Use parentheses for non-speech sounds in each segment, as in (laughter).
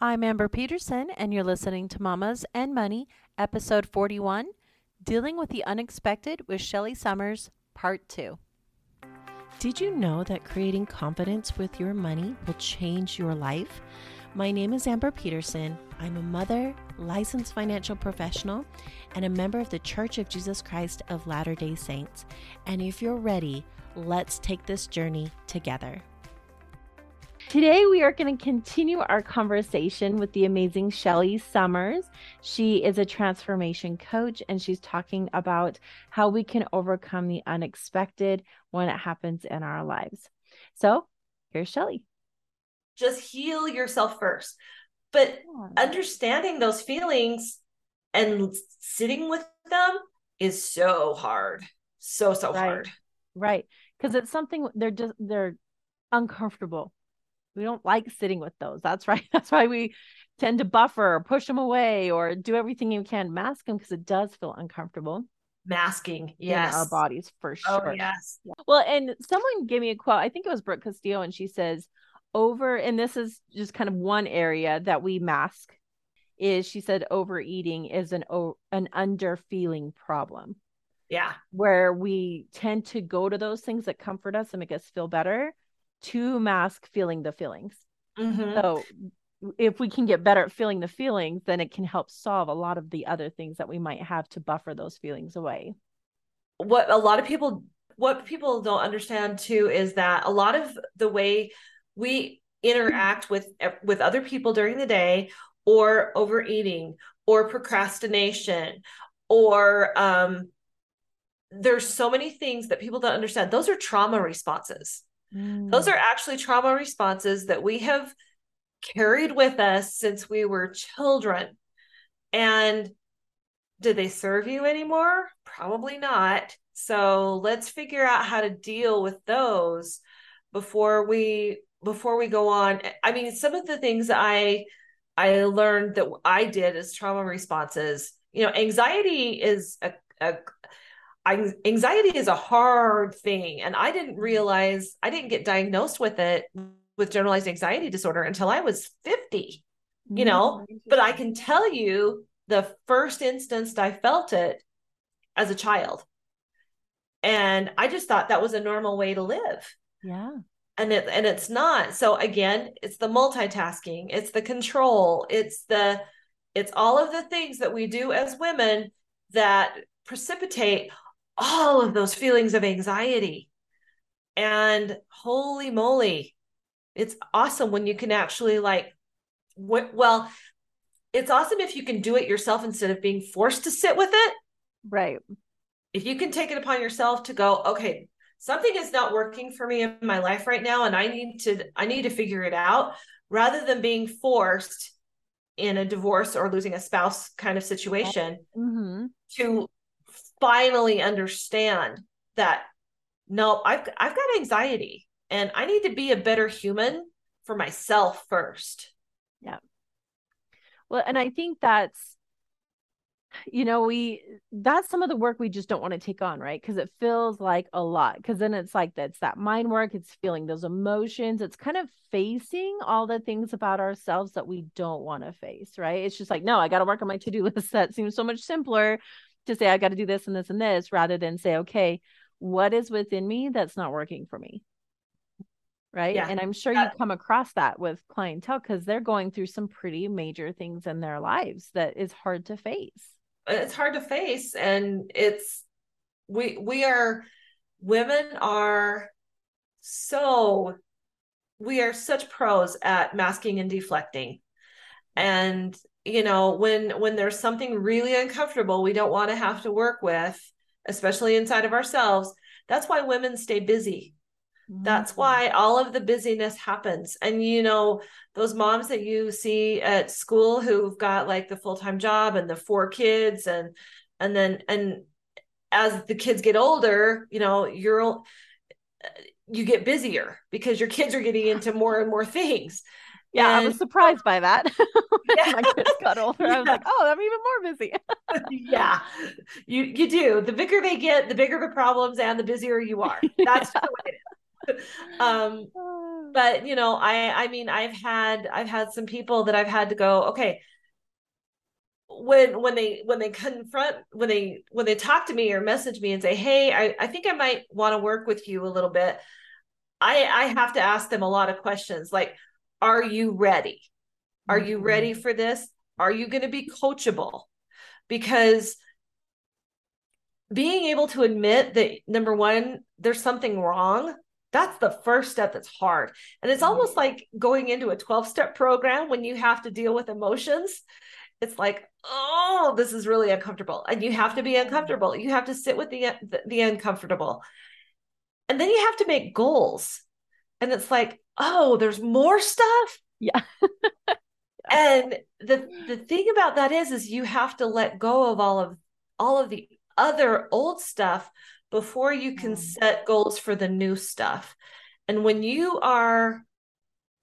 I'm Amber Peterson, and you're listening to Mamas and Money, episode 41 Dealing with the Unexpected with Shelly Summers, part 2. Did you know that creating confidence with your money will change your life? My name is Amber Peterson. I'm a mother, licensed financial professional, and a member of the Church of Jesus Christ of Latter day Saints. And if you're ready, let's take this journey together. Today, we are going to continue our conversation with the amazing Shelly Summers. She is a transformation coach, and she's talking about how we can overcome the unexpected when it happens in our lives. So, here's Shelly. Just heal yourself first. But yeah. understanding those feelings and sitting with them is so hard. So, so right. hard. Right. Because it's something they're just, they're uncomfortable we don't like sitting with those. That's (laughs) right. That's why we tend to buffer or push them away or do everything you can mask them because it does feel uncomfortable. Masking, yes, our bodies for oh, sure. Oh, yes. Well, and someone gave me a quote. I think it was Brooke Castillo, and she says, "Over," and this is just kind of one area that we mask. Is she said overeating is an an under feeling problem. Yeah, where we tend to go to those things that comfort us and make us feel better to mask feeling the feelings. Mm-hmm. So if we can get better at feeling the feelings, then it can help solve a lot of the other things that we might have to buffer those feelings away. What a lot of people what people don't understand too is that a lot of the way we interact with with other people during the day or overeating or procrastination or um there's so many things that people don't understand those are trauma responses those are mm. actually trauma responses that we have carried with us since we were children. And do they serve you anymore? Probably not. So let's figure out how to deal with those before we before we go on. I mean, some of the things I I learned that I did as trauma responses, you know, anxiety is a, a anxiety is a hard thing and i didn't mm-hmm. realize i didn't get diagnosed with it with generalized anxiety disorder until i was 50 you know? But i can tell you the first instance i felt it as a child and i just thought that was a normal way to live. Yeah. And it and it's not. So again it's the multitasking it's the control it's the it's all of the things that we do as women that precipitate all of those feelings of anxiety. And holy moly, it's awesome when you can actually like, well, it's awesome if you can do it yourself instead of being forced to sit with it. Right. If you can take it upon yourself to go, okay, something is not working for me in my life right now and I need to I need to figure it out rather than being forced in a divorce or losing a spouse kind of situation mm-hmm. to finally understand that no, I've I've got anxiety and I need to be a better human for myself first. Yeah. Well, and I think that's you know, we that's some of the work we just don't want to take on, right? Because it feels like a lot. Because then it's like that's that mind work, it's feeling those emotions, it's kind of facing all the things about ourselves that we don't want to face, right? It's just like, no, I got to work on my to do (laughs) list. That seems so much simpler to say I got to do this and this and this rather than say, okay, what is within me that's not working for me? Right. Yeah. And I'm sure you come across that with clientele because they're going through some pretty major things in their lives that is hard to face. It's hard to face. And it's, we, we are, women are so, we are such pros at masking and deflecting. And you know when when there's something really uncomfortable we don't want to have to work with especially inside of ourselves that's why women stay busy. Mm-hmm. that's why all of the busyness happens. And you know those moms that you see at school who've got like the full-time job and the four kids and and then and as the kids get older you know you're you get busier because your kids are getting into more and more things yeah, and... I was surprised by that. (laughs) Yeah. My kids got older. Yeah. I was like, (laughs) oh, I'm even more busy. (laughs) yeah, you you do. The bigger they get, the bigger the problems and the busier you are. That's yeah. the way it is. um (sighs) but you know i i mean i've had i've had some people that i've had to go okay when when they when they confront when they when they talk to me or message me and say hey i, I think i might want to work with you a little bit i i have to ask them a lot of questions like are you ready? Are you mm-hmm. ready for this? Are you going to be coachable? Because being able to admit that number one there's something wrong that's the first step that's hard. And it's almost mm-hmm. like going into a 12 step program when you have to deal with emotions. It's like oh this is really uncomfortable. And you have to be uncomfortable. You have to sit with the, the uncomfortable. And then you have to make goals. And it's like oh there's more stuff? (laughs) Yeah. And the the thing about that is is you have to let go of all of all of the other old stuff before you can mm. set goals for the new stuff. And when you are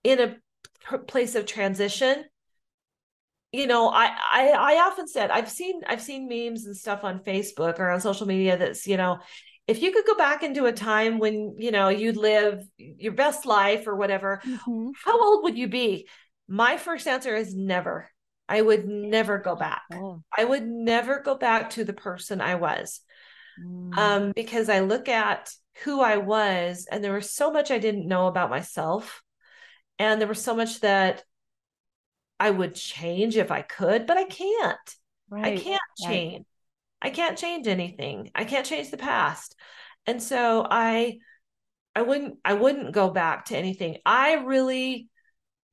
in a place of transition you know I, I i often said i've seen i've seen memes and stuff on facebook or on social media that's you know if you could go back into a time when you know you'd live your best life or whatever mm-hmm. how old would you be my first answer is never i would never go back oh. i would never go back to the person i was mm. um, because i look at who i was and there was so much i didn't know about myself and there was so much that I would change if I could, but I can't. Right. I can't change. I can't change anything. I can't change the past. And so I I wouldn't I wouldn't go back to anything. I really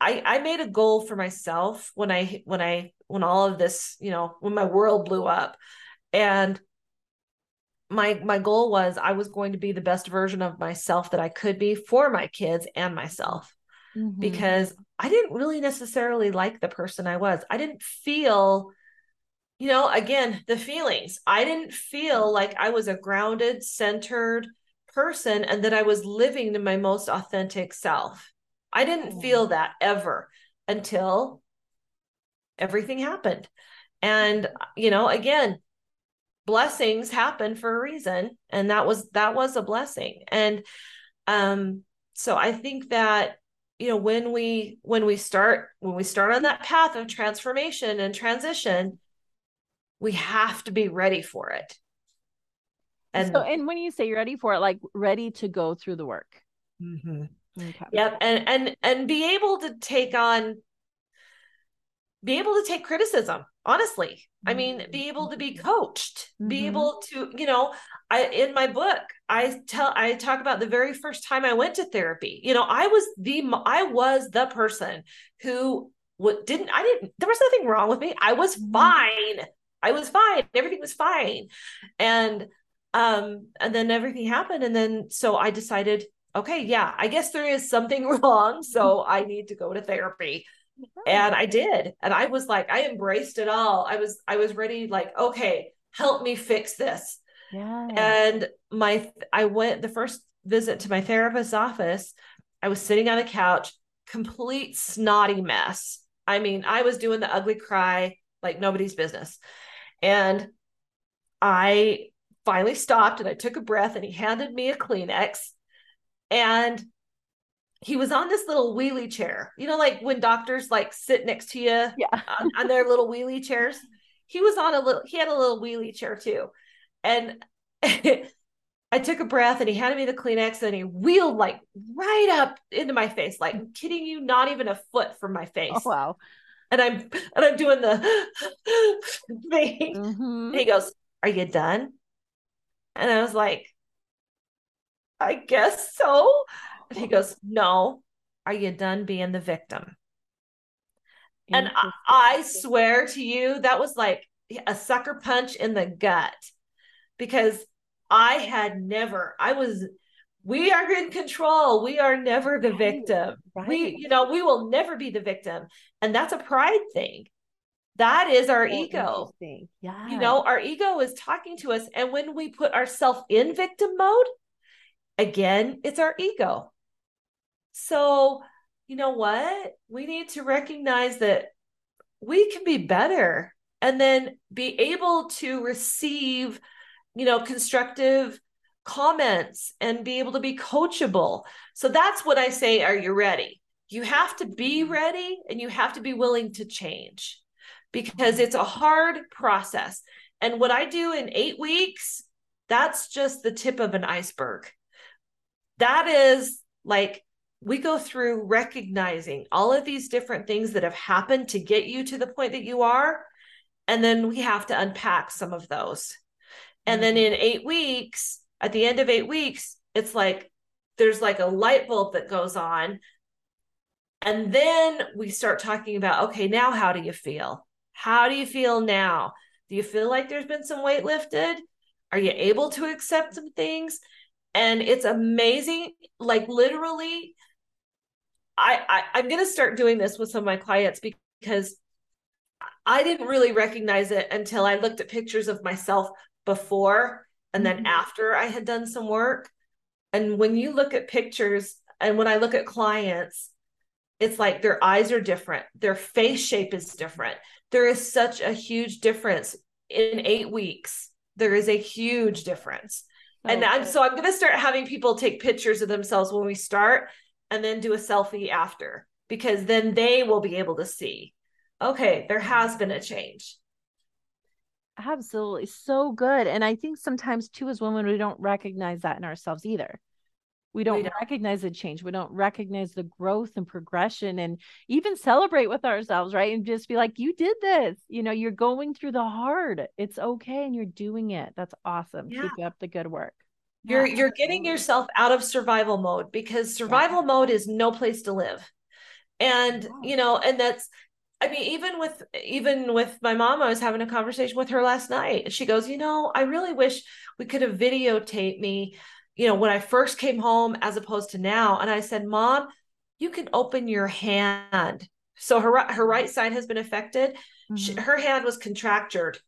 I I made a goal for myself when I when I when all of this, you know, when my world blew up. And my my goal was I was going to be the best version of myself that I could be for my kids and myself. Mm-hmm. Because I didn't really necessarily like the person I was. I didn't feel, you know, again, the feelings. I didn't feel like I was a grounded, centered person and that I was living to my most authentic self. I didn't oh. feel that ever until everything happened. And, you know, again, blessings happen for a reason. And that was, that was a blessing. And, um, so I think that you know when we when we start when we start on that path of transformation and transition we have to be ready for it and so and when you say you're ready for it like ready to go through the work mm-hmm. okay. yep and and and be able to take on be able to take criticism honestly i mean mm-hmm. be able to be coached mm-hmm. be able to you know i in my book i tell i talk about the very first time i went to therapy you know i was the i was the person who what didn't i didn't there was nothing wrong with me i was mm-hmm. fine i was fine. Everything was fine. And um and then everything happened. And then so i decided okay yeah i guess there is something (laughs) wrong. So i need to go to therapy. And i did. And i was like i embraced it all. I was i was ready like okay help me fix this. Yeah. And my i went the first visit to my therapist's office i was sitting on a couch complete snotty mess. I mean i was doing the ugly cry like nobody's business and i finally stopped and i took a breath and he handed me a kleenex and he was on this little wheelie chair. You know, like when doctors like sit next to you yeah. (laughs) on, on their little wheelie chairs. He was on a little, he had a little wheelie chair too. And (laughs) I took a breath and he handed me the Kleenex and he wheeled like right up into my face, like I'm kidding you, not even a foot from my oh, face. Oh, wow. And I'm and I'm doing the (laughs) thing. Mm-hmm. he goes, Are you done? And I was like, I guess so. And he goes, No, are you done being the victim? And I, I swear to you, that was like a sucker punch in the gut because I had never, I was, we are in control. We are never the victim. Right. We, you know, we will never be the victim. And that's a pride thing. That is our ego. Yeah. You know, our ego is talking to us. And when we put ourselves in victim mode, again, it's our ego. So, you know what? We need to recognize that we can be better and then be able to receive, you know, constructive comments and be able to be coachable. So that's what I say are you ready? You have to be mm-hmm. ready and you have to be willing to change because it's a hard process. And what I do in 8 weeks, that's just the tip of an iceberg. That is like we go through recognizing all of these different things that have happened to get you to the point that you are. And then we have to unpack some of those. And then mm-hmm. in eight weeks, at the end of eight weeks, it's like there's like a light bulb that goes on. And then we start talking about okay, now how do you feel? How do you feel now? Do you feel like there's been some weight lifted? Are you able to accept some things? And it's amazing. Like literally, I, I I'm gonna start doing this with some of my clients because I didn't really recognize it until I looked at pictures of myself before and then mm-hmm. after I had done some work. And when you look at pictures and when I look at clients, it's like their eyes are different, their face shape is different. There is such a huge difference in eight weeks. There is a huge difference. Oh, and I'm so I'm going to start having people take pictures of themselves when we start and then do a selfie after because then they will be able to see okay, there has been a change. Absolutely. So good. And I think sometimes too, as women, we don't recognize that in ourselves either. We don't, we don't, recognize the change. We don't recognize the growth and progression and even celebrate with ourselves, right? And just be like, you did this. You know, you're going through the hard. It's okay. And you're doing it. That's awesome. Yeah. Keep up the good work. You're yeah, you're getting yourself out of survival mode because survival yeah. mode is no place to live. And you know, and that's I mean, even with even with my mom, I was having a conversation with her last night. She goes, you know, I really wish we could have videotaped me, you know, when I first came home as opposed to now. And I said, Mom, you can open your hand. So her her right side has been affected. Mm-hmm. She, her hand was contractured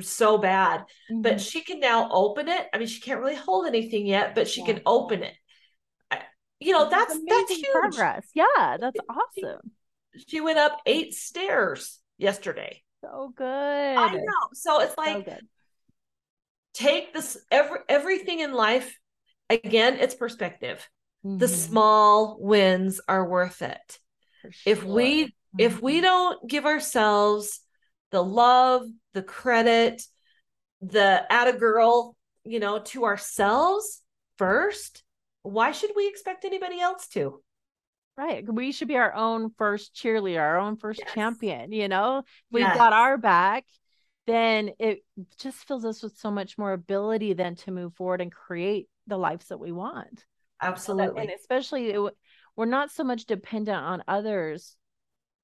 so bad, mm-hmm. but she can now open it. I mean, she can't really hold anything yet, but she yeah. can open it. You know, that's that's, that's huge progress. Yeah, that's awesome she went up eight stairs yesterday. So good. I know. So it's like so take this every everything in life again, it's perspective. Mm-hmm. The small wins are worth it. Sure. If we mm-hmm. if we don't give ourselves the love, the credit, the at a girl, you know, to ourselves first, why should we expect anybody else to? Right. We should be our own first cheerleader, our own first yes. champion. You know, we've yes. got our back, then it just fills us with so much more ability then to move forward and create the lives that we want. Absolutely. And especially, it, we're not so much dependent on others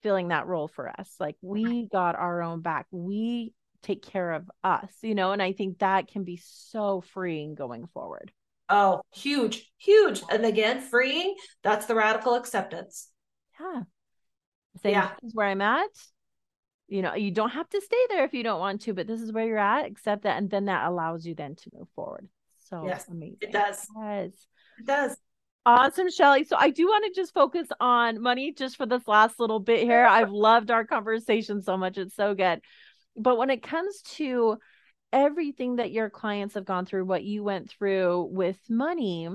filling that role for us. Like we got our own back. We take care of us, you know, and I think that can be so freeing going forward. Oh, huge, huge. And again, freeing, that's the radical acceptance. Yeah. Saying yeah. this is where I'm at. You know, you don't have to stay there if you don't want to, but this is where you're at, accept that. And then that allows you then to move forward. So yes, amazing. It does. Yes. It does. Awesome, Shelly. So I do want to just focus on money just for this last little bit here. I've loved our conversation so much. It's so good. But when it comes to everything that your clients have gone through, what you went through with money.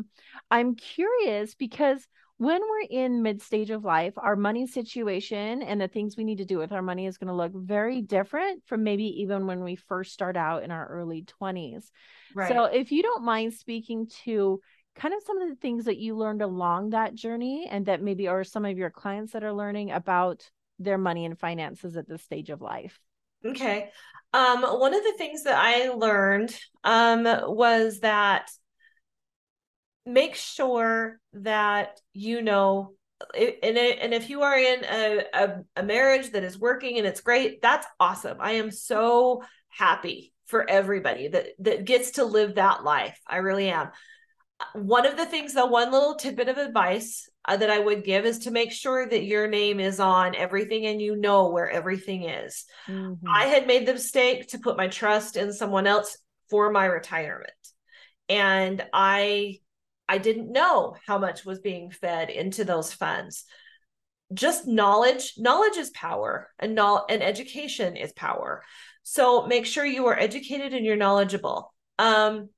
I'm curious because when we're in mid stage of life, our money situation and the things we need to do with our money is going to look very different from maybe even when we first start out in our early 20s. Right. So, if you don't mind speaking to kind of some of the things that you learned along that journey and that maybe are some of your clients that are learning about their money and finances at this stage of life. Okay. Um, one of the things that I learned um, was that make sure that you know and, and if you are in a, a, a marriage that is working and it's great that's awesome. I am so happy for everybody that that gets to live that life. I really am. One of the things though one little tidbit of advice uh, that i would give is to make sure that your name is on everything and you know where everything is. Mm-hmm. i had made the mistake to put my trust in someone else for my retirement. And i i didn't know how much was being fed into those funds just knowledge knowledge is power and no, and education is power so make sure you are educated and you're knowledgeable um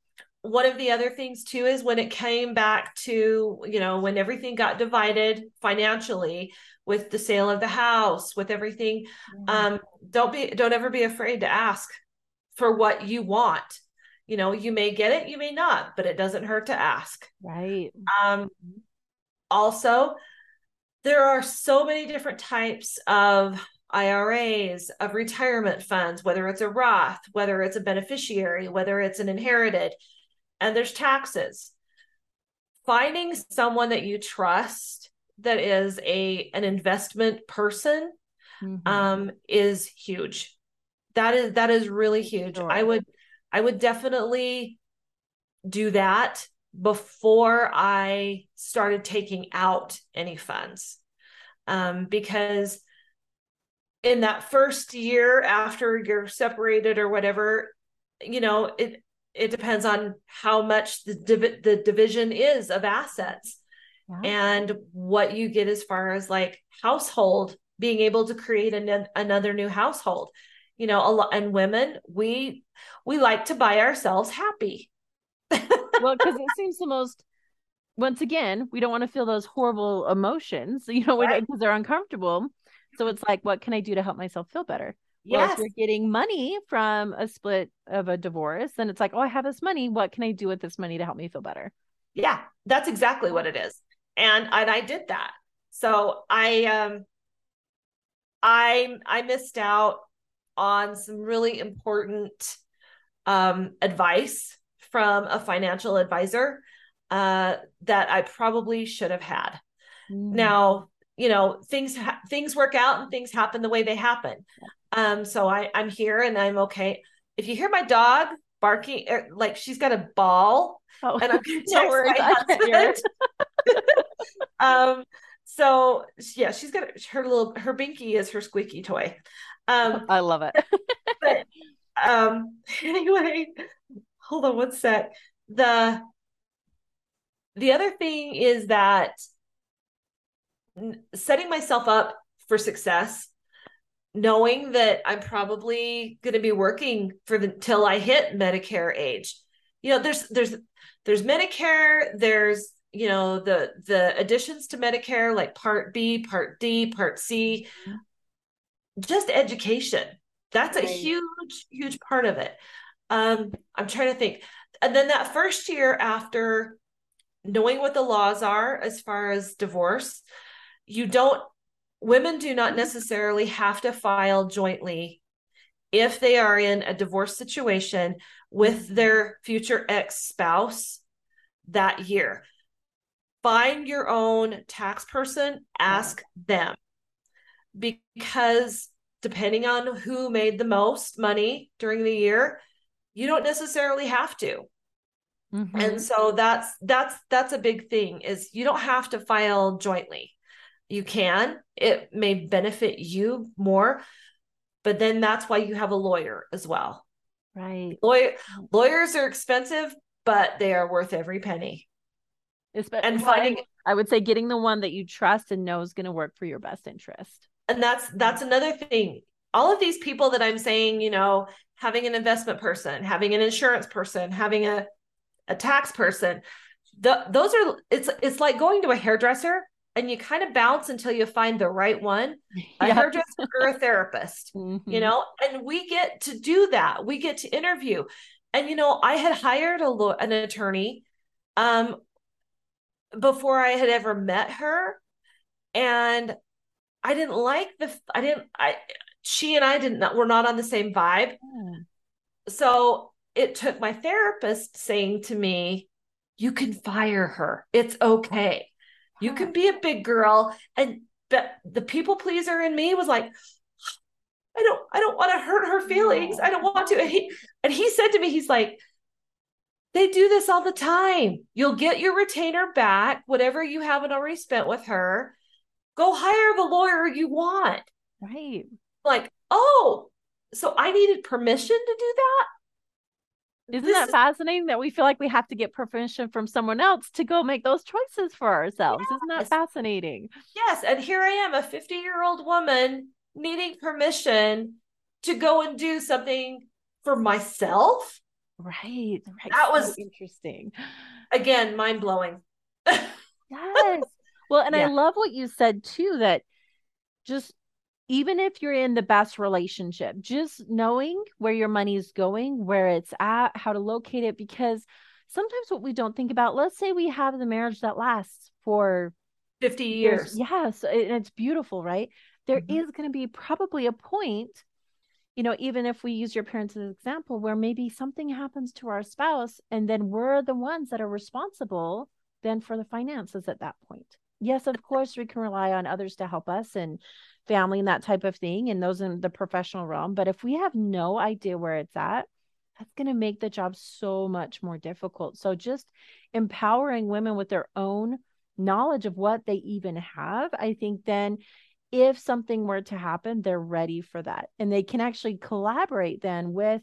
one of the other things too is when it came back to, you know, when everything got divided financially with the sale of the house, with everything, mm-hmm. um, don't be don't ever be afraid to ask for what you want. You know, you may get it, you may not, but it doesn't hurt to ask. Right. Um also there are so many different types of IRAs, of retirement funds, whether it's a Roth, whether it's a beneficiary, whether it's an inherited, and there's taxes. Finding someone that you trust that is a an investment person mm-hmm. um, is huge. That is that is really huge. Sure. I would I would definitely do that before I started taking out any funds. Um, because in that first year after you're separated or whatever, you know, it it depends on how much the div- the division is of assets yeah. and what you get as far as like household being able to create an, another new household you know a lot and women we we like to buy ourselves happy. Well because it (laughs) seems the most once again we don't want to feel those horrible emotions (laughs) you know because right. they're uncomfortable. So it's like what can i do to help myself feel better? Yes. Well, if you're getting money from a split of a divorce then it's like oh i have this money what can i do with this money to help me feel better? Yeah that's exactly what it is. And and i did that. So i um i i missed out on some really important um, advice from a financial advisor uh, that I probably should have had. Mm. Now, you know, things ha- things work out and things happen the way they happen. Um, so I I'm here and I'm okay. If you hear my dog barking, er, like she's got a ball, oh, and I'm gonna text no worries, my husband. um, so yeah, she's got her little her binky is her squeaky toy. Um, (laughs) I love it. (laughs) but um, (laughs) anyway, hold on one sec. The the other thing is that setting myself up for success knowing that i'm probably going to be working for the till i hit medicare age you know there's there's there's medicare there's you know the the additions to medicare like part b part d part c just education. That's right. a huge, huge part of it. Um, I'm trying to think. And then that first year after knowing what the laws are as far as divorce, you don't, women do not necessarily have to file jointly if they are in a divorce situation with their future ex spouse that year. Find your own tax person, ask them because depending on who made the most money during the year, you don't necessarily have to. Mm-hmm. And so that's that's that's a big thing is you don't have to file jointly. You can. It may benefit you more, but then that's why you have a lawyer as well. Right. Lawyer, lawyers are expensive, but they are worth every penny. and finding I would say getting the one that you trust and know is going to work for your best interest and that's that's another thing. All of these people that i'm saying you know having an investment person having an insurance person having a a tax person the, those are it's it's like going to a hairdresser and you kind of bounce until you find the right one. (laughs) A hairdresser or a therapist (laughs) mm-hmm. you know and we get to do that. We get to interview. And you know i had hired a lo- an attorney um before i had ever met her. And I didn't like the I didn't I she and I didn't we're not on the same vibe. So it took my therapist saying to me, you can fire her. It's okay. You can be a big girl and but the people pleaser in me was like I don't I don't want to hurt her feelings. I don't want to. And he, and he said to me he's like they do this all the time. You'll get your retainer back, whatever you haven't already spent with her go hire the lawyer you want. Right. Like, oh, so I needed permission to do that? Isn't this that fascinating that we feel like we have to get permission from someone else to go make those choices for ourselves? Yes. Isn't that fascinating? Yes. And here I am, a 50 year old woman needing permission to go and do something for myself. Right. Right. That so was interesting. Again, mind blowing. (laughs) yes. Well, and yeah. I love what you said too that just even if you're in the best relationship, just knowing where your money is going, where it's at, how to locate it, because sometimes what we don't think about, let's say we have the marriage that lasts for 50 years. Yes. And it's beautiful, right? There mm-hmm. is going to be probably a point, you know, even if we use your parents as an example, where maybe something happens to our spouse and then we're the ones that are responsible then for the finances at that point. Yes, of course, we can rely on others to help us and family and that type of thing, and those in the professional realm. But if we have no idea where it's at, that's going to make the job so much more difficult. So just empowering women with their own knowledge of what they even have, I think then if something were to happen, they're ready for that. And they can actually collaborate then with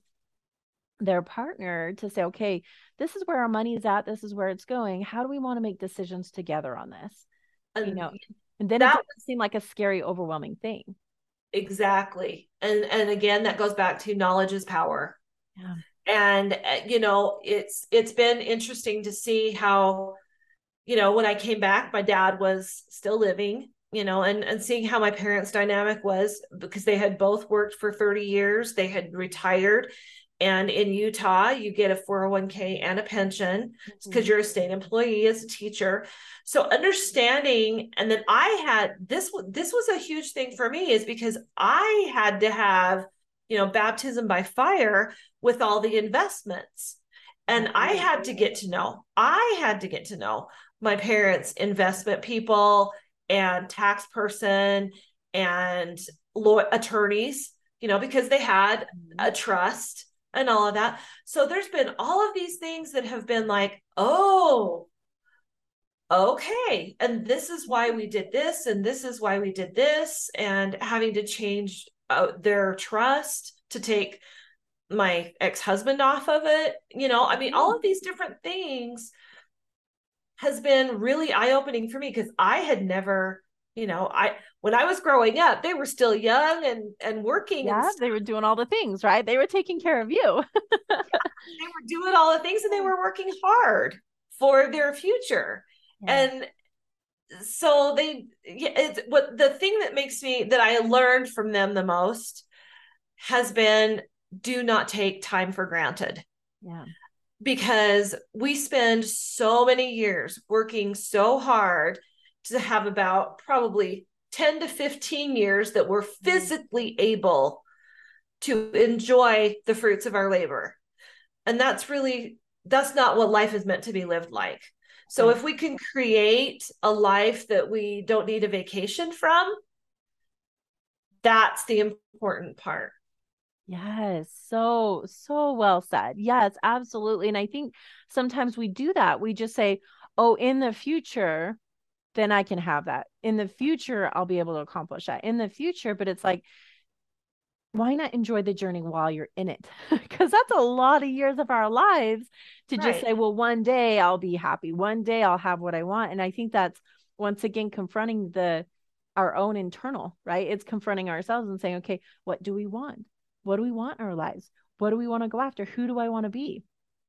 their partner to say, okay, this is where our money is at, this is where it's going. How do we want to make decisions together on this? And you know, and then that, it doesn't seem like a scary, overwhelming thing. Exactly. And and again, that goes back to knowledge is power. Yeah. And uh, you know, it's it's been interesting to see how, you know, when I came back, my dad was still living you know and and seeing how my parents dynamic was because they had both worked for 30 years they had retired and in Utah, you get a 401k and a pension because mm-hmm. you're a state employee as a teacher. So understanding, and then I had this. This was a huge thing for me, is because I had to have, you know, baptism by fire with all the investments, and I had to get to know. I had to get to know my parents' investment people and tax person and law attorneys. You know, because they had a mm-hmm. trust and all of that. So there's been all of these things that have been like, oh, okay. And this is why we did this, and this is why we did this, and having to change uh, their trust to take my ex-husband off of it you know i mean all of these different things has been really eye-opening for me because i had never you know i when i was growing up they were still young and and working yeah and they were doing all the things right? They were taking care of you. (laughs) Yeah, they were doing all the things and they were working hard for their future. Yeah. and so they it's what the thing that makes me that i learned from them the most has been do not take time for granted. Yeah. Because we spend so many years working so hard to have about probably 10 to 15 years that we're mm-hmm. physically able to enjoy the fruits of our labor. And that's really that's not what life is meant to be lived like. So if we can create a life that we don't need a vacation from, that's the important part. Yes, so so well said. Yes, absolutely. And I think sometimes we do that. We just say, "Oh, in the future, then I can have that. In the future, I'll be able to accomplish that. In the future, but it's like, why not enjoy the journey while you're in it? (laughs) Because that's a lot of years of our lives to right. just say, well, one day I'll be happy. One day I'll have what I want. And I think that's once again confronting the our own internal, right? It's confronting ourselves and saying, okay, what do we want? What do we want in our lives? What do we want to go after? Who do I want to be?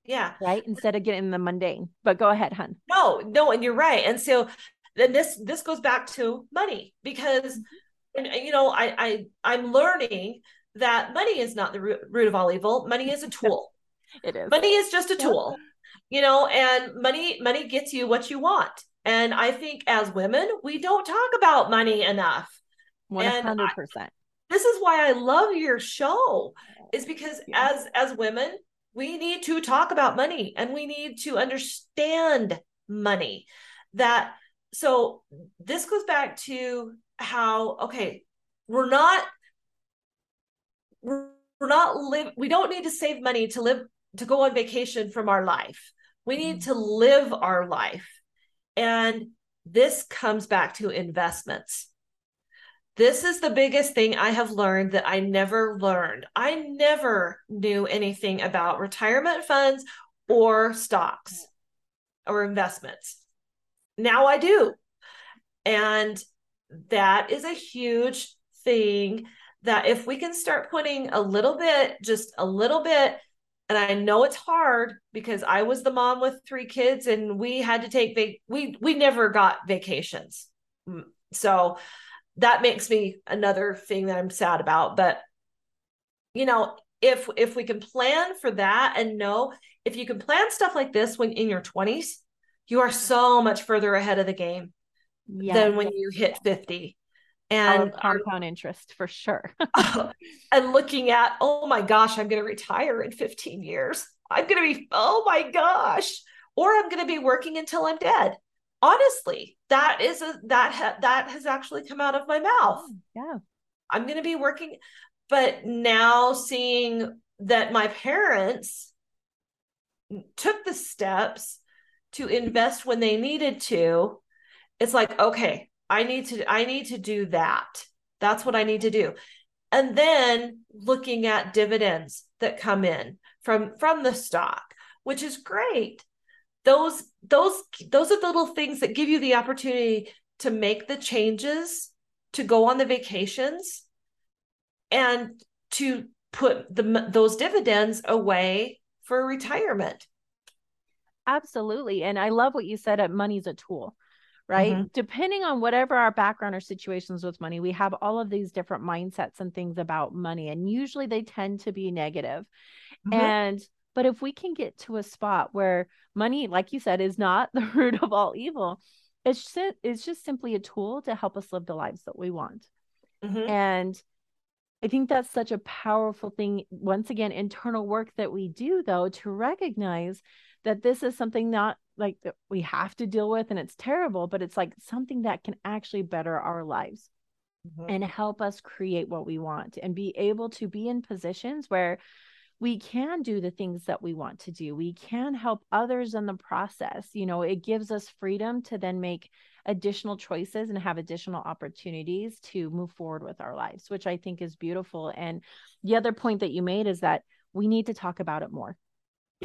Yeah. Right. Instead of getting the mundane. But go ahead, hun. No, no, and you're right. And so then this this goes back to money because mm-hmm. and you know I I I'm learning that money is not the root, root of all evil. Money is a (laughs) tool. it is. Money is just a tool. You know, and money money gets you what you want. And I think as women, we don't talk about money enough. 100%. this is why I love your show is because yeah. as as women, we need to talk about money and we need to understand money that so this goes back to how okay we're not we're, not live we don't need to save money to live to go on vacation from our life. We need to live our life. And this comes back to investments. This is the biggest thing I have learned that I never learned. I never knew anything about retirement funds or stocks or investments now I do. And that is a huge thing that if we can start putting a little bit, just a little bit and I know it's hard because I was the mom with three kids and we had to take vac- we we never got vacations. Mm, so that makes me another thing that I'm sad about, but you know, if if we can plan for that and know if you can plan stuff like this when in your 20s, you are so much further ahead of the game yeah. than when you hit 50 and compound interest for sure. (laughs) (laughs) and looking at, oh my gosh, I'm going to retire in 15 years. I'm going to be, oh my gosh, or I'm going to be working until I'm dead. Honestly, that is a that ha, that has actually come out of my mouth. Oh, yeah. I'm going to be working but now seeing that my parents took the steps to invest when they needed to, it's like, okay, I need to I need to do that. That's what I need to do. And then looking at dividends that come in from from the stock, which is great. Those those those are the little things that give you the opportunity to make the changes, to go on the vacations and to put the those dividends away for retirement. Absolutely. And I love what you said at money's a tool right? Mm-hmm. Depending on whatever our background or situations with money, we have all of these different mindsets and things about money. And usually they tend to be negative. Mm-hmm. And, but if we can get to a spot where money, like you said, is not (laughs) the root of all evil, it's just, it's just simply a tool to help us live the lives that we want. Mm-hmm. And I think that's such a powerful thing. Once again, internal work that we do, though, to recognize that this is something not like that we have to deal with and it's terrible, but it's like something that can actually better our lives mm-hmm. and help us create what we want and be able to be in positions where we can do the things that we want to do. We can help others in the process. You know, it gives us freedom to then make additional choices and have additional opportunities to move forward with our lives, which I think is beautiful. And the other point that you made is that we need to talk about it more.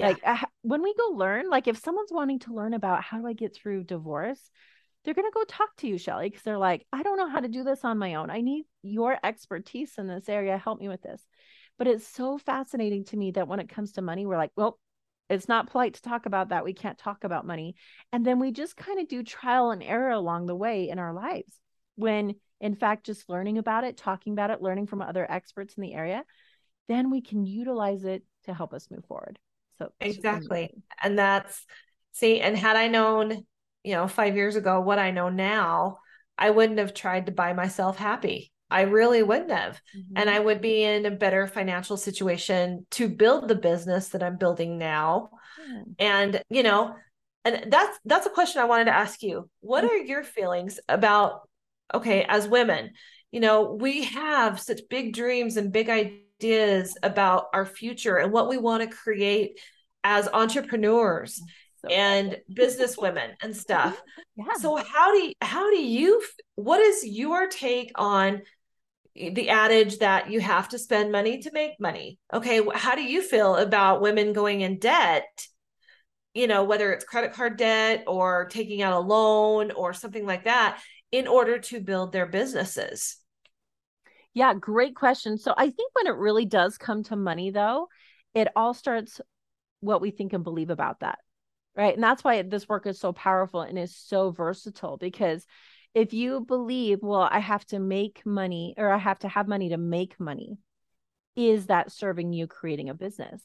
Like uh, when we go learn, like if someone's wanting to learn about how do I get through divorce, they're going to go talk to you, Shelly, because they're like, I don't know how to do this on my own. I need your expertise in this area. Help me with this. But it's so fascinating to me that when it comes to money, we're like, well, it's not polite to talk about that. We can't talk about money. And then we just kind of do trial and error along the way in our lives. When in fact, just learning about it, talking about it, learning from other experts in the area, then we can utilize it to help us move forward. So exactly. And that's see, and had I known, you know, five years ago what I know now, I wouldn't have tried to buy myself happy. I really wouldn't have. Mm-hmm. And I would be in a better financial situation to build the business that I'm building now. And, you know, and that's that's a question I wanted to ask you. What mm. are your feelings about okay, as women, you know, we have such big dreams and big ideas ideas about our future and what we want to create as entrepreneurs so and business women and stuff. (laughs) Yeah. So how do you, how do you what is your take on the adage that you have to spend money to make money? Okay, how do you feel about women going in debt? You know, whether it's credit card debt or taking out a loan or something like that in order to build their businesses. Yeah, great question. So I think when it really does come to money, though, it all starts what we think and believe about that. Right. And that's why this work is so powerful and is so versatile because if you believe, well, I have to make money or I have to have money to make money, is that serving you creating a business?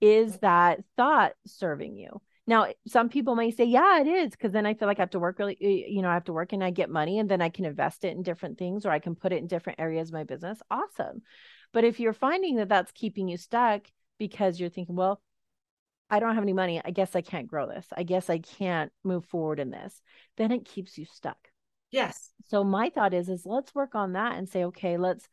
Is mm-hmm. that thought serving you? Now, some people may say, yeah, it is, because then I feel like I have to work really, you know, I have to work and I get money and then I can invest it in different things or I can put it in different areas of my business. Awesome. But if you're finding that that's keeping you stuck because you're thinking, well, I don't have any money. I guess I can't grow this. I guess I can't move forward in this. Then it keeps you stuck. Yes. So my thought is is let's work on that and say okay, let's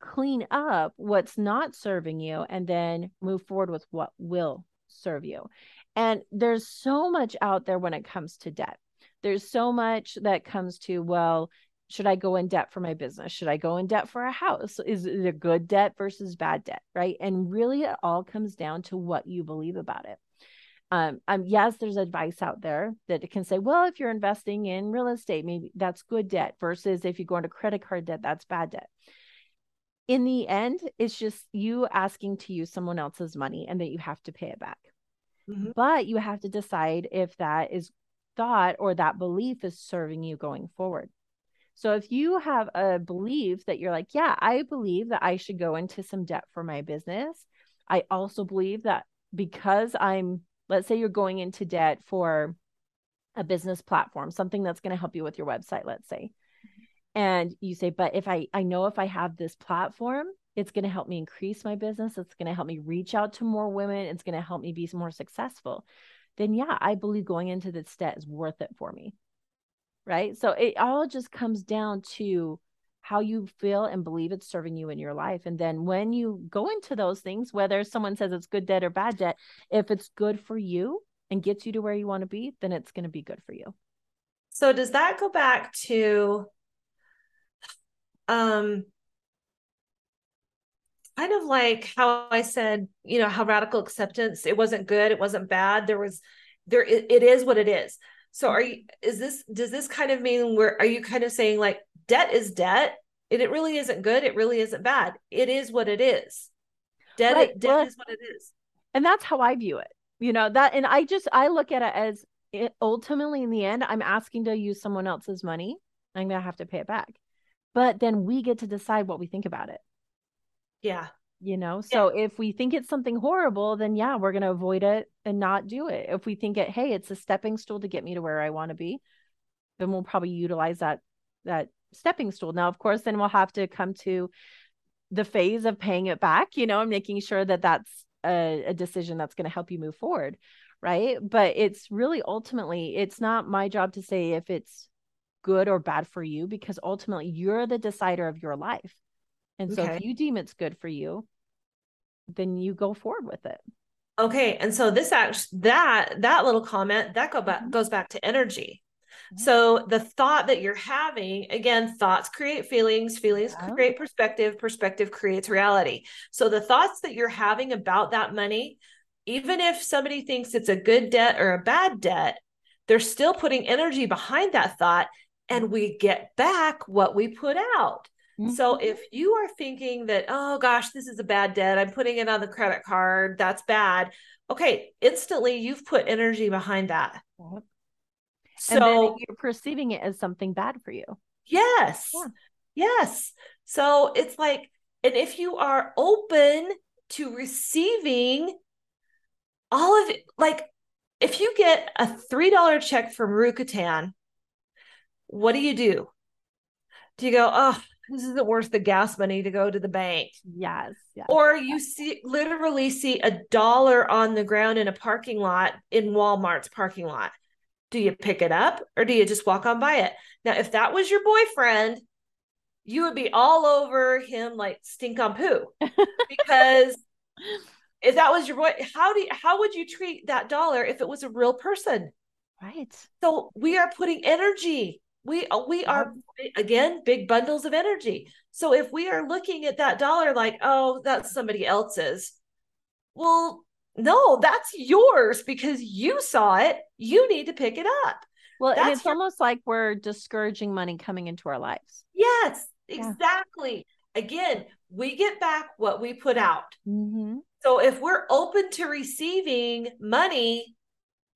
clean up what's not serving you and then move forward with what will serve you. And there's so much out there when it comes to debt. There's so much that comes to, well, should I go in debt for my business? Should I go in debt for a house? Is it a good debt versus bad debt? Right. And really, it all comes down to what you believe about it. Um, um, yes, there's advice out there that can say, well, if you're investing in real estate, maybe that's good debt versus if you go into credit card debt, that's bad debt in the end, it's just you asking to use someone else's money and that you have to pay it back. Mm-hmm. But you have to decide if that is thought or that belief is serving you going forward. So if you have a belief that you're like, yeah, I believe that I should go into some debt for my business. I also believe that because I'm, let's say you're going into debt for a business platform, something that's going to help you with your website, let's say. And you say, but if I I know if I have this platform, it's going to help me increase my business, it's going to help me reach out to more women, it's going to help me be more successful. Then yeah, I believe going into this debt is worth it for me. Right? So it all just comes down to how you feel and believe it's serving you in your life. And then when you go into those things, whether someone says it's good debt or bad debt, if it's good for you, and gets you to where you want to be, then it's going to be good for you. So does that go back to um kind of like how I said, you know, how radical acceptance, it wasn't good, it wasn't bad. There was there it, it is what it is. So are you is this does this kind of mean where are you kind of saying like debt is debt and it really isn't good, it really isn't bad. It is what it is. Debt, right. debt well, is what it is. And that's how I view it you know that and i just i look at it as it, ultimately in the end i'm asking to use someone else's money i'm gonna have to pay it back but then we get to decide what we think about it. Yeah. You know so yeah. if we think it's something horrible then yeah we're going to avoid it and not do it. If we think it hey it's a stepping stool to get me to where i want to be then we'll probably utilize that that stepping stool. Now of course then we'll have to come to the phase of paying it back you know and making sure that that's a, a decision that's going to help you move forward right? But it's really ultimately it's not my job to say if it's good or bad for you because ultimately you're the decider of your life and so okay. if you deem it's good for you then you go forward with it okay and so this actually that that little comment that go back mm-hmm. goes back to energy so the thought that you're having, again, thoughts create feelings, feelings yeah. create perspective, perspective creates reality. So the thoughts that you're having about that money, even if somebody thinks it's a good debt or a bad debt, they're still putting energy behind that thought and we get back what we put out. Mm-hmm. So if you are thinking that, oh gosh, this is a bad debt, I'm putting it on the credit card, that's bad. Okay, instantly you've put energy behind that. Yep. So you're perceiving it as something bad for you. Yes. Yeah. Yes. So it's like, and if you are open to receiving all of it, like if you get a $3 check from Rakuten, what do you do? Do you go, oh, this isn't worth the gas money to go to the bank? Yes. yes or you see literally see a dollar on the ground in a parking lot in Walmart's parking lot do you pick it up or do you just walk on by it? Now, if that was your boyfriend, you would be all over him like stink on poo (laughs) because if that was your boy, how do you, how would you treat that dollar if it was a real person? Right. So we are putting energy. We uh, we are again big bundles of energy. So if we are looking at that dollar like, oh, that's somebody else's, well, no, that's yours because you saw it. You need to pick it up. Well, that's and it's your- almost like we're discouraging money coming into our lives. Yes, exactly. Yeah. Again, we get back what we put out. Mm-hmm. So if we're open to receiving money,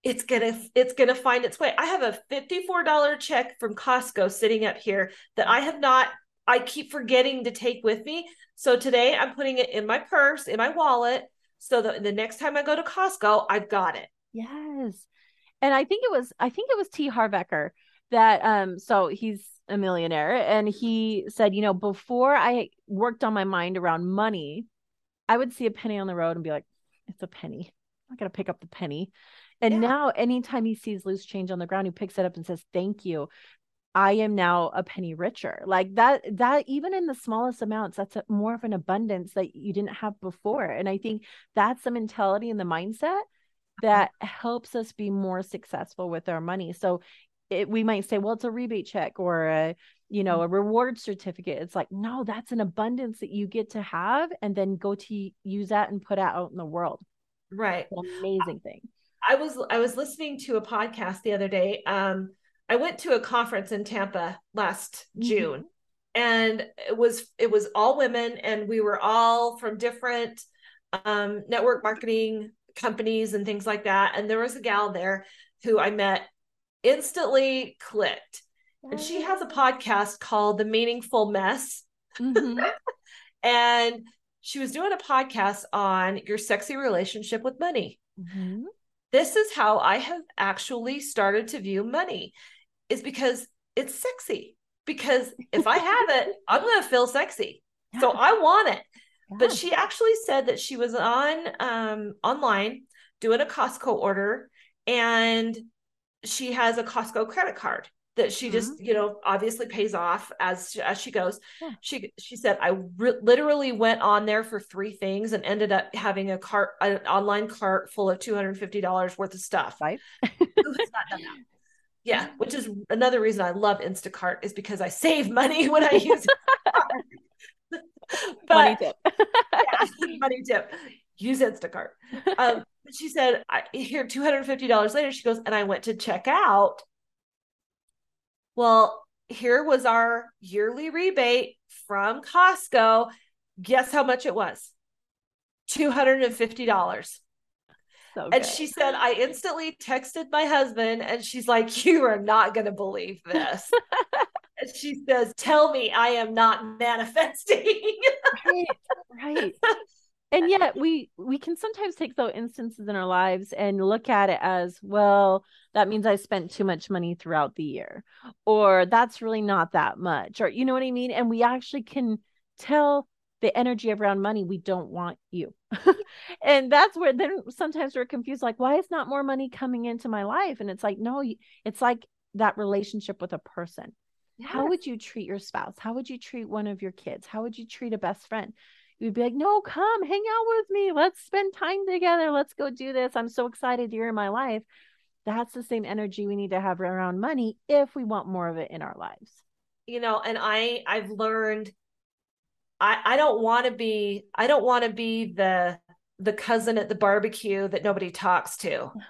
it's gonna it's gonna find its way. I have a $54 check from Costco sitting up here that I have not I keep forgetting to take with me. So today I'm putting it in my purse, in my wallet, so that the next time I go to Costco, I've got it. Yes. And I think it was I think it was T Harv Eker that um so he's a millionaire and he said, you know, before I worked on my mind around money, I would see a penny on the road and be like, it's a penny. I'm not gonna pick up the penny. And yeah. now anytime he sees loose change on the ground, he picks it up and says, Thank you. I am now a penny richer. Like that, that even in the smallest amounts, that's a, more of an abundance that you didn't have before. And I think that's the mentality and the mindset uh-huh. that helps us be more successful with our money. So it, we might say, well, it's a rebate check or a, you know, mm-hmm. a reward certificate. It's like, no, that's an abundance that you get to have and then go to use that and put out in the world. Right. amazing thing. I was I was listening to a podcast the other day. Um, I went to a conference in Tampa last mm-hmm. June and it was it was all women and we were all from different um, network marketing companies and things like that and there was a gal there who i met instantly clicked and she has a podcast called the meaningful mess mm-hmm. (laughs) and she was doing a podcast on your sexy relationship with money mm-hmm. This is how i have actually started to view money is because it's sexy because if I have it, (laughs) I'm going to feel sexy. Yeah. So I want it. Yeah. But she actually said that she was on um, online doing a Costco order and she has a Costco credit card that she just mm-hmm. you know obviously pays off as as she goes yeah. she she said i re- literally went on there for three things and ended up having a cart an online cart full of $250 worth of stuff right who has not done that yeah, which is another reason I love Instacart is because I save money (laughs) when I use it. (laughs) but, money tip. (laughs) yeah, money tip. Use Instacart. Um, she said, I, here, $250 later, she goes, and I went to check out. Well, here was our yearly rebate from Costco. Guess how much it was? $250. So and she said, I instantly texted my husband, and she's like, You are not going to believe this. (laughs) and she says, Tell me I am not manifesting. right. Right. (laughs) And yet we we can sometimes take those instances in our lives and look at it as well that means i spent too much money throughout the year or that's really not that much or you know what i mean? And we actually can tell the energy around money we don't want you. (laughs) And that's where then sometimes we're confused like why is not more money coming into my life? And it's like no it's like that relationship with a person. Yes. how would you treat your spouse? How would you treat one of your kids? How would you treat a best friend you'd be like no come hang out with me let's spend time together let's go do this i'm so excited you're in my life that's the same energy we need to have around money if we want more of it in our lives you know and i i've learned I, I don't want to be I don't want to be the the cousin at the barbecue that nobody talks to. (laughs)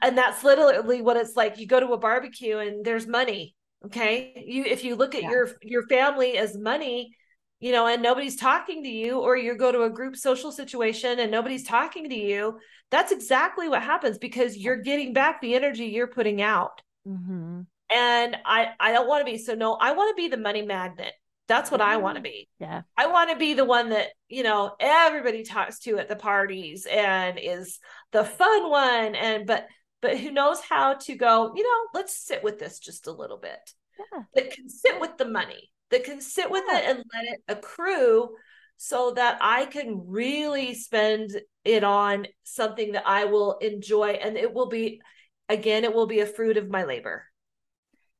And that's literally what it's like. You go to a barbecue and there's money. Okay. You if you look at yeah. your your family as money, you know, and nobody's talking to you, or you go to a group social situation and nobody's talking to you, that's exactly what happens because you're getting back the energy you're putting out. Mm-hmm. And I I don't want to be so no, I want to be the money magnet. That's what I want to be. Yeah. I want to be the one that, you know, everybody talks to at the parties and is the fun one and but but who knows how to go, you know, let's sit with this just a little bit. Yeah. That can sit with the money. That can sit with yeah. it and let it accrue so that I can really spend it on something that I will enjoy and it will be again it will be a fruit of my labor.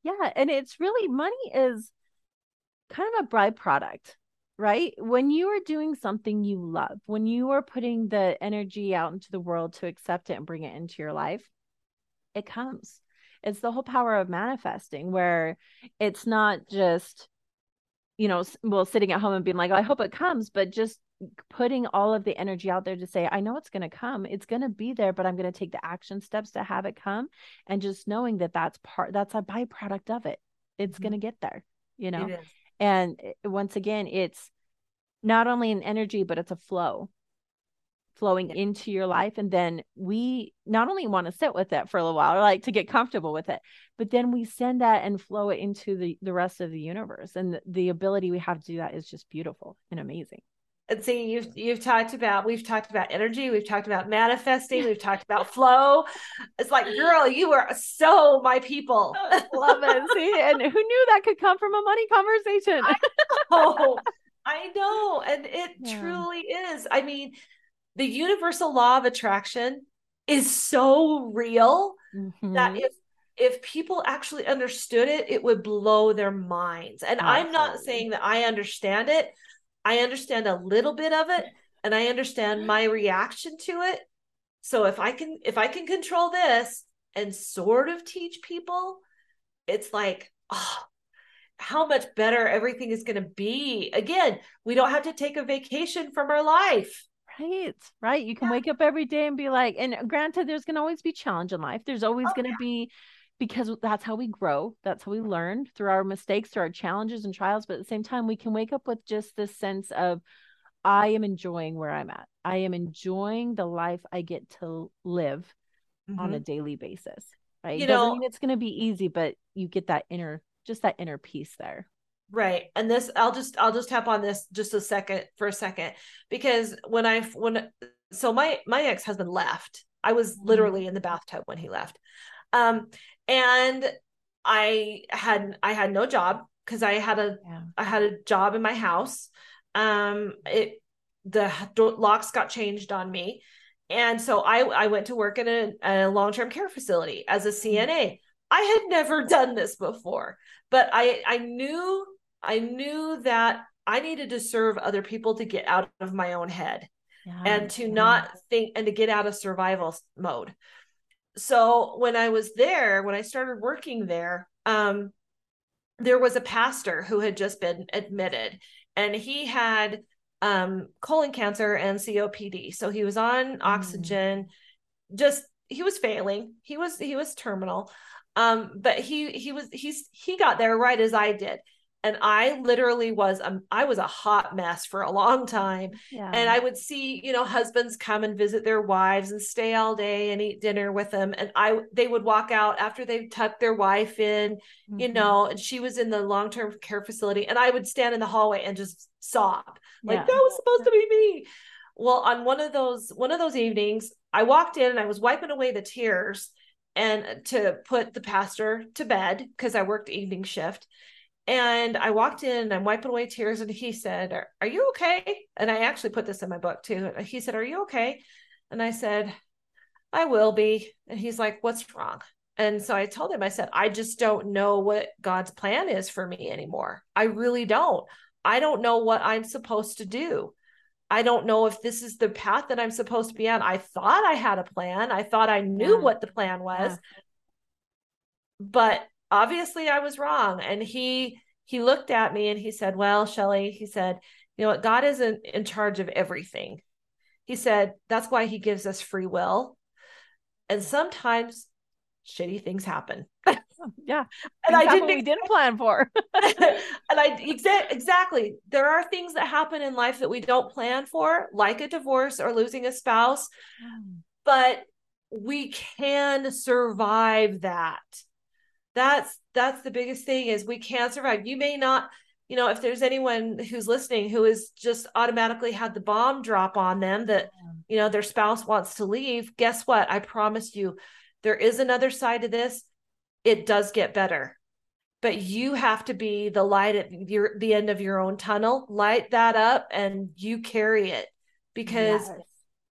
Yeah, and it's really money is kind of a byproduct, right? When you are doing something you love, when you are putting the energy out into the world to accept it and bring it into your life, it comes. It's the whole power of manifesting where it's not just, you know, well, sitting at home and being like, I hope it comes, but just putting all of the energy out there to say, I know it's going to come. It's going to be there, but I'm going to take the action steps to have it come. And just knowing that that's part, that's a byproduct of it. It's mm-hmm. going to get there, you know? And eh, once again, it's not only an energy, but it's a flow flowing into your life. And then we not only want to sit with it for a little while, or like to get comfortable with it, but then we send that and flow it into the, the rest of the universe. And the, the ability we have to do that is just beautiful and amazing. And see, you've you've talked about we've talked about energy, we've talked about manifesting, we've talked about flow. It's like, girl, you are so my people. Oh, love it. See, and who knew that could come from a money conversation? I know, (laughs) I know. and it yeah. truly is. I mean, the universal law of attraction is so real mm-hmm. that if if people actually understood it, it would blow their minds. And Absolutely. I'm not saying that I understand it. I understand a little bit of it and I understand my reaction to it. So if I can if I can control this and sort of teach people, it's like, oh, how much better everything is going to be. Again, we don't have to take a vacation from our life. Right, right. You can yeah. wake up every day and be like, and granted, there's going to always be challenge in life. There's always oh, going to yeah. be because that's how we grow. That's how we learn through our mistakes, through our challenges and trials. But at the same time, we can wake up with just this sense of, I am enjoying where I'm at. I am enjoying the life I get to live mm-hmm. on a mm-hmm. daily basis. Right. You Doesn't know, mean it's going to be easy, but you get that inner, just that inner peace there. Right. And this, I'll just, I'll just tap on this just a second for a second, because when I, when, so my, my ex-husband left, I was mm-hmm. literally in the bathtub when he left. Um, and I had I had no job because I had a yeah. I had a job in my house. Um, it the locks got changed on me, and so I I went to work in a, a long term care facility as a CNA. Mm-hmm. I had never done this before, but I I knew I knew that I needed to serve other people to get out of my own head yeah, and to yeah. not think and to get out of survival mode so when I was there, when I started working there, um, there was a pastor who had just been admitted, and he had um, colon cancer and COPD. So he was on mm. oxygen. Just he was failing. He was he was terminal. Um, but he he was he's he got there right as I did and I literally was um, I was a hot mess for a long time. Yeah. And I would see, you know, husbands come and visit their wives and stay all day and eat dinner with them and I they would walk out after they tucked their wife in, mm-hmm. you know, and she was in the long-term care facility and I would stand in the hallway and just sob. Like yeah. that was supposed to be me. Well, on one of those one of those evenings, I walked in and I was wiping away the tears and to put the pastor to bed because I worked evening shift and I walked in, and I'm wiping away tears, and he said, are, are, you okay? And I actually put this in my book too. He said, Are you okay? And I said, I will be. And he's like, What's wrong? And so I told him, I said, I just don't know what God's plan is for me anymore. I really don't. I don't know what I'm supposed to do. I don't know if this is the path that I'm supposed to be on. I thought I had a plan. I thought I knew yeah. what the plan was. Yeah. But obviously I was wrong. And he he looked at me and he said, Well, Shelly, he said, you know what, God isn't in charge of everything. He said, that's why he gives us free will. And sometimes shitty things happen. (laughs) yeah. And I didn't we didn't plan for. (laughs) (laughs) and I exa- exactly. There are things that happen in life that we don't plan for, like a divorce or losing a spouse. Mm. But we can survive that that's that's the biggest thing is we can't survive. You may not you know if there's anyone who's listening who has just automatically had the bomb drop on them that you know their spouse wants to leave guess what? I promise you there is another side to this. It does get better. But you have to be the light at your the end of your own tunnel. Light that up and you carry it because yes.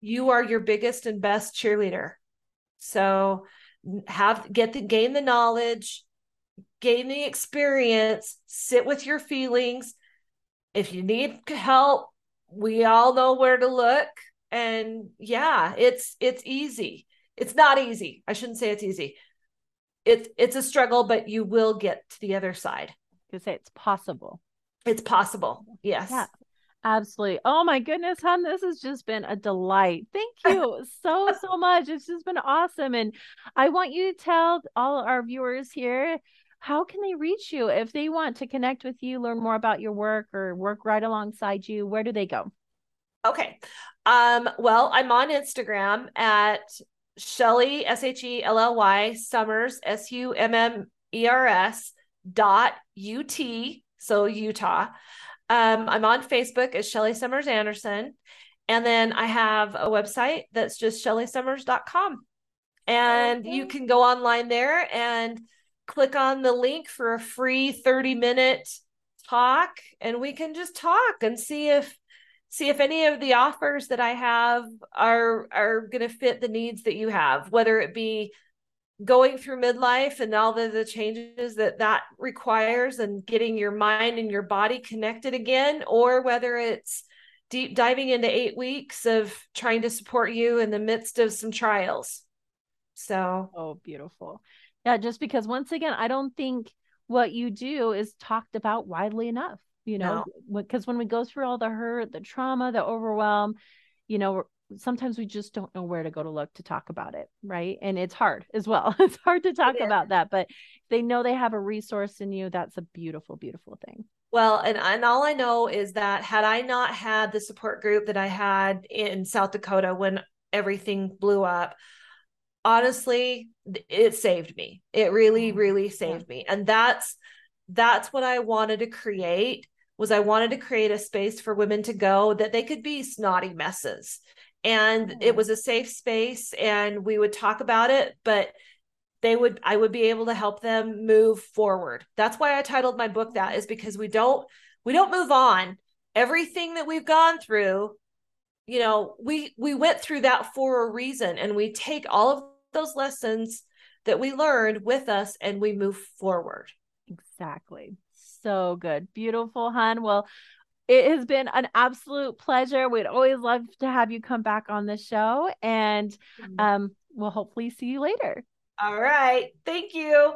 you are your biggest and best cheerleader. So have get the gain the knowledge gain the experience sit with your feelings. If you need help we all know where to look. And yeah it's it's easy. It's not easy. I shouldn't say it's easy. It's it's a struggle but you will get to the other side. To say it's possible. It's possible. Yes. Yeah. Absolutely. Oh my goodness, hon, this has just been a delight. Thank (laughs) you so, so much. It's just been awesome. And I want you to tell all our viewers here how can they reach you if they want to connect with you, learn more about your work or work right alongside you? Where do they go? Okay. Um, well, I'm on Instagram at Shelly, S H E L L Y, Summers, S U M M E R S dot U T, so Utah. Um, I'm on Facebook as Shelly Summers Anderson. And then I have a website that's just shellysummers.com. And okay. you can go online there and click on the link for a free 30 minute talk and we can just talk and see if see if any of the offers that I have are are going to fit the needs that you have whether it be going through midlife and all the, the changes that that requires and getting your mind and your body connected again or whether it's deep diving into eight weeks of trying to support you in the midst of some trials so oh beautiful yeah just because once again i don't think what you do is talked about widely enough you know because no. when we go through all the hurt the trauma the overwhelm you know sometimes we just don't know where to go to look to talk about it, right? And it's hard as well. (laughs) It's hard to talk about that, but they know they have a resource in you. That's a beautiful, beautiful thing. Well, and, and all I know is that had I not had the support group that I had in South Dakota when everything blew up, honestly, it saved me. It really, mm-hmm. really saved yeah. me. And that's that's what I wanted to create was I wanted to create a space for women to go that they could be snotty messes. And it was a safe space and we would talk about it, but they would I would be able to help them move forward. That's why I titled my book that is because we don't we don't move on. Everything that we've gone through, you know, we we went through that for a reason and we take all of those lessons that we learned with us and we move forward. Exactly. So good. Beautiful, hun. Well, it has been an absolute pleasure. We'd always love to have you come back on the show and mm-hmm. um we'll hopefully see you later. All right. Thank you.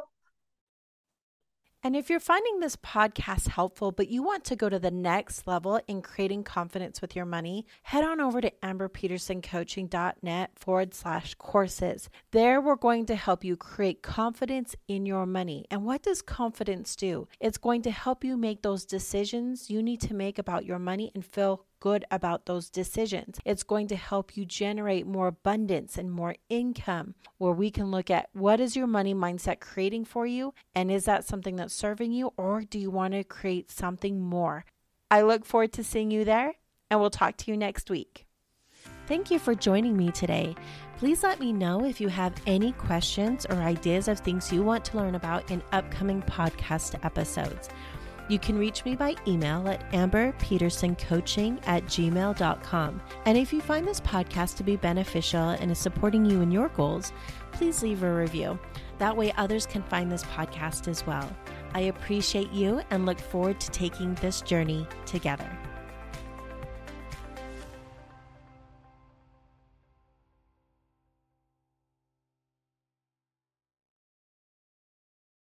And if you're finding this podcast helpful, but you want to go to the next level in creating confidence with your money, head on over to amberpetersoncoaching.net forward slash courses. There, we're going to help you create confidence in your money. And what does confidence do? It's going to help you make those decisions you need to make about your money and feel good about those decisions. It's going to help you generate more abundance and more income, where we can look at what is your money mindset creating for you? And is that something that's serving you, or do you want to create something more? I look forward to seeing you there, and we'll talk to you next week. Thank you for joining me today. Please let me know if you have any questions or ideas of things you want to learn about in upcoming podcast episodes. You can reach me by email at amberpetersoncoaching at gmail.com. And if you find this podcast to be beneficial and is supporting you in your goals, please leave a review. That way, others can find this podcast as well. I appreciate you and look forward to taking this journey together.